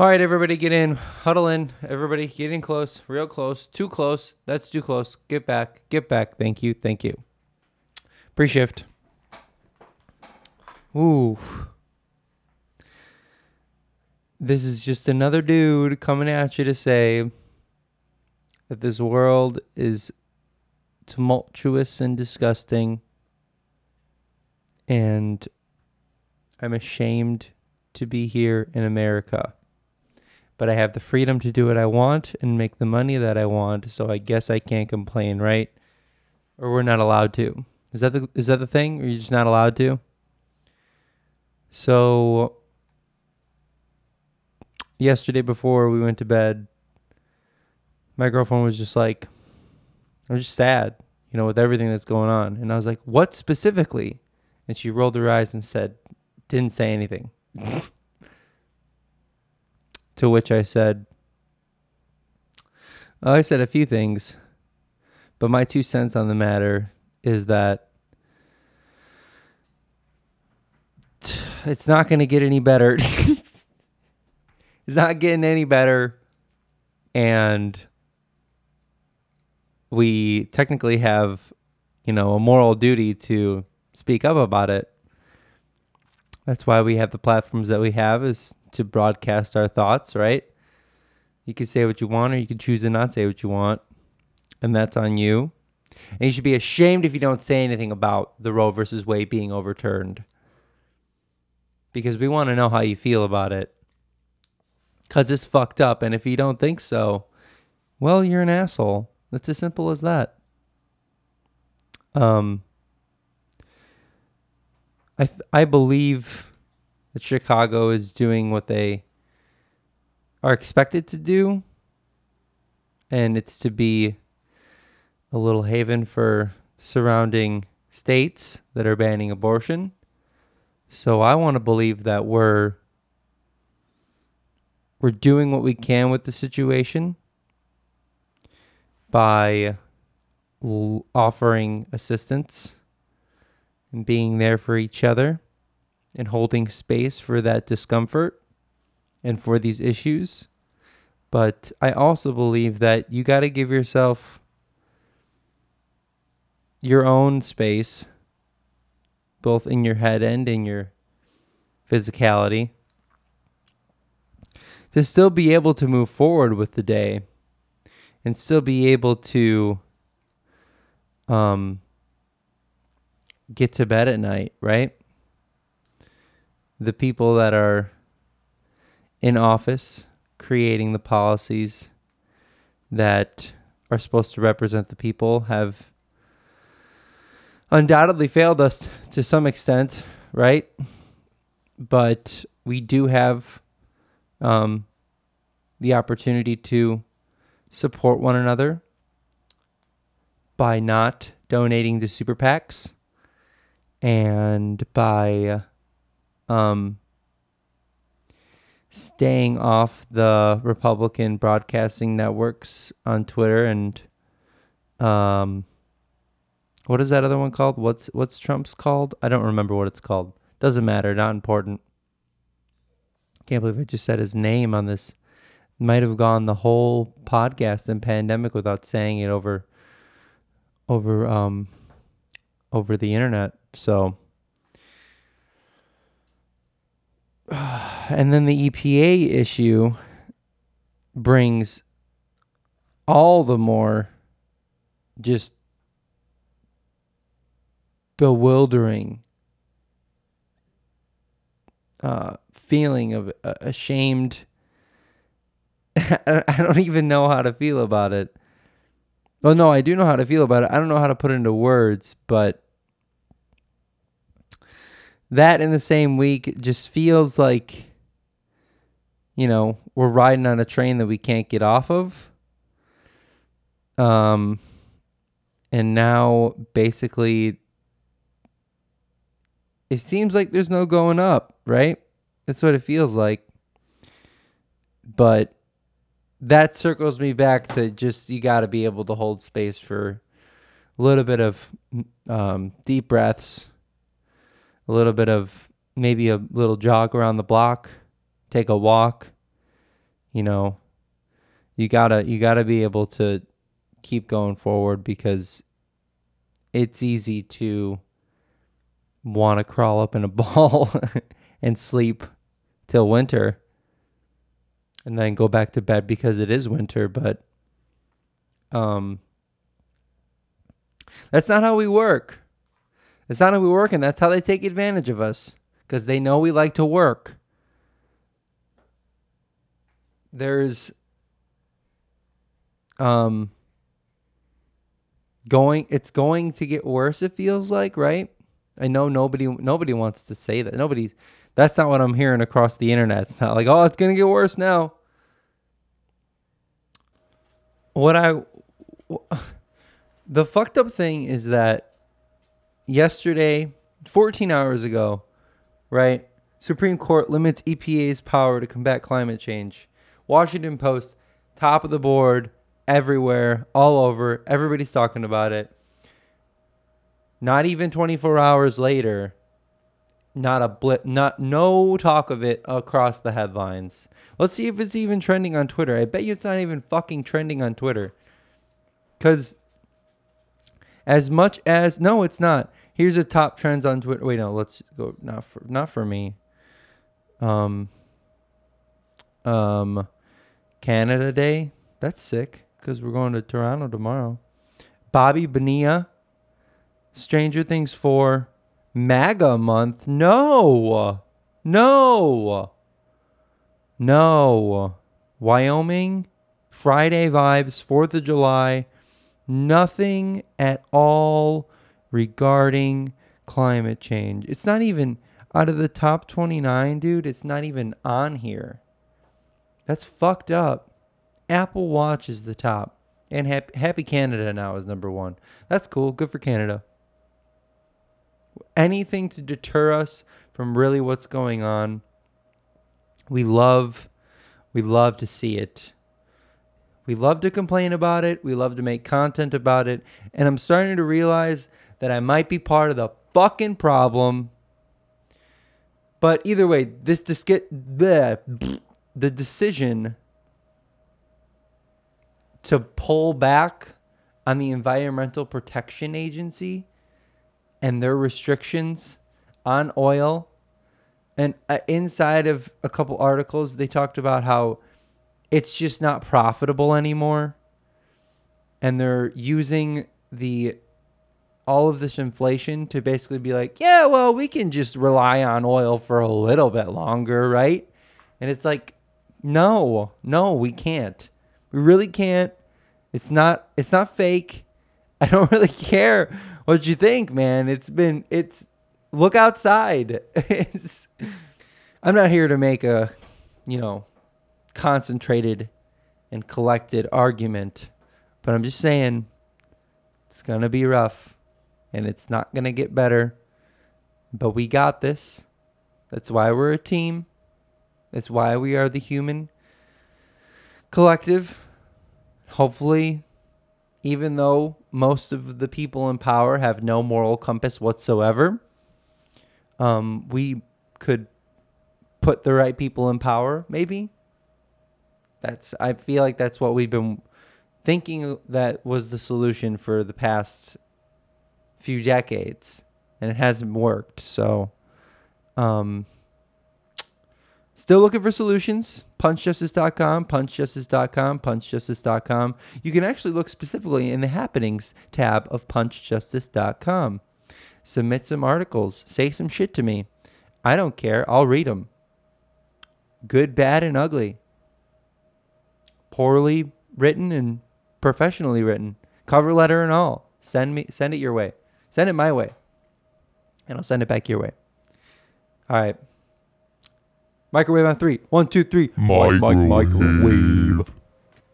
All right, everybody, get in, huddle in. Everybody, get in close, real close, too close. That's too close. Get back, get back. Thank you, thank you. Pre shift. Ooh. This is just another dude coming at you to say that this world is tumultuous and disgusting. And I'm ashamed to be here in America. But I have the freedom to do what I want and make the money that I want, so I guess I can't complain, right? Or we're not allowed to. Is that the is that the thing? Or you just not allowed to? So yesterday before we went to bed, my girlfriend was just like, I'm just sad, you know, with everything that's going on. And I was like, What specifically? And she rolled her eyes and said, Didn't say anything. to which I said, well, I said a few things, but my two cents on the matter is that it's not going to get any better. it's not getting any better. And we technically have, you know, a moral duty to speak up about it. That's why we have the platforms that we have is to broadcast our thoughts, right? You can say what you want or you can choose to not say what you want. And that's on you. And you should be ashamed if you don't say anything about the Roe versus Wade being overturned because we want to know how you feel about it. Because it's fucked up. And if you don't think so, well, you're an asshole. That's as simple as that. Um, I, th- I believe that Chicago is doing what they are expected to do. And it's to be a little haven for surrounding states that are banning abortion. So I want to believe that we're we're doing what we can with the situation by offering assistance and being there for each other and holding space for that discomfort and for these issues. But I also believe that you got to give yourself your own space both in your head and in your physicality, to still be able to move forward with the day and still be able to um, get to bed at night, right? The people that are in office creating the policies that are supposed to represent the people have undoubtedly failed us to some extent, right? But we do have um, the opportunity to support one another by not donating to super PACs and by um, staying off the Republican broadcasting networks on Twitter and um, what is that other one called? What's what's Trump's called? I don't remember what it's called. Doesn't matter. Not important. Can't believe I just said his name on this. Might have gone the whole podcast and pandemic without saying it over over um over the internet. So and then the EPA issue brings all the more just bewildering uh, feeling of uh, ashamed. I don't even know how to feel about it. Well, no, I do know how to feel about it. I don't know how to put into words, but that in the same week just feels like, you know, we're riding on a train that we can't get off of. Um, and now basically it seems like there's no going up, right? That's what it feels like. But that circles me back to just you got to be able to hold space for a little bit of um, deep breaths, a little bit of maybe a little jog around the block, take a walk, you know, you gotta you gotta be able to keep going forward because it's easy to want to crawl up in a ball and sleep till winter and then go back to bed because it is winter but um that's not how we work that's not how we work and that's how they take advantage of us because they know we like to work. There's um going it's going to get worse it feels like right? I know nobody nobody wants to say that. Nobody's that's not what i'm hearing across the internet. It's not like oh it's going to get worse now. What i the fucked up thing is that yesterday 14 hours ago right supreme court limits epa's power to combat climate change washington post top of the board everywhere, all over. Everybody's talking about it. Not even 24 hours later, not a blip, not no talk of it across the headlines. Let's see if it's even trending on Twitter. I bet you it's not even fucking trending on Twitter. Cuz as much as no, it's not. Here's a top trends on Twitter. Wait, no, let's go not for not for me. Um um Canada Day. That's sick because we're going to Toronto tomorrow. Bobby Bonilla, Stranger Things 4, MAGA month. No, no, no. Wyoming, Friday vibes, 4th of July. Nothing at all regarding climate change. It's not even out of the top 29, dude. It's not even on here. That's fucked up. Apple Watch is the top. And Happy, Canada now is number one. That's cool. Good for Canada. Anything to deter us from really what's going on. We love, we love to see it. We love to complain about it. We love to make content about it. And I'm starting to realize that I might be part of the fucking problem. But either way, this dis- bleh, the decision to pull back on the Environmental Protection Agency and their restrictions on oil. And uh, inside of a couple articles, they talked about how it's just not profitable anymore. And they're using the all of this inflation to basically be like, yeah, well, we can just rely on oil for a little bit longer, right? And it's like, no, no, we can't. We really can't. It's not it's not fake. I don't really care what you think, man. It's been it's look outside. it's, I'm not here to make a, you know, concentrated and collected argument, but I'm just saying it's going to be rough and it's not going to get better. But we got this. That's why we're a team. That's why we are the human collective hopefully, even though most of the people in power have no moral compass whatsoever, um, we could put the right people in power, maybe. That's I feel like that's what we've been thinking that was the solution for the past few decades and it hasn't worked. So um Still looking for solutions? Punchjustice.com, punchjustice.com, punchjustice.com. You can actually look specifically in the happenings tab of punchjustice.com. Submit some articles, say some shit to me. I don't care. I'll read them. Good, bad, and ugly. Poorly written and professionally written. Cover letter and all. Send me send it your way. Send it my way. And I'll send it back your way. All right. Microwave on three. One, two, three. Microwave. microwave.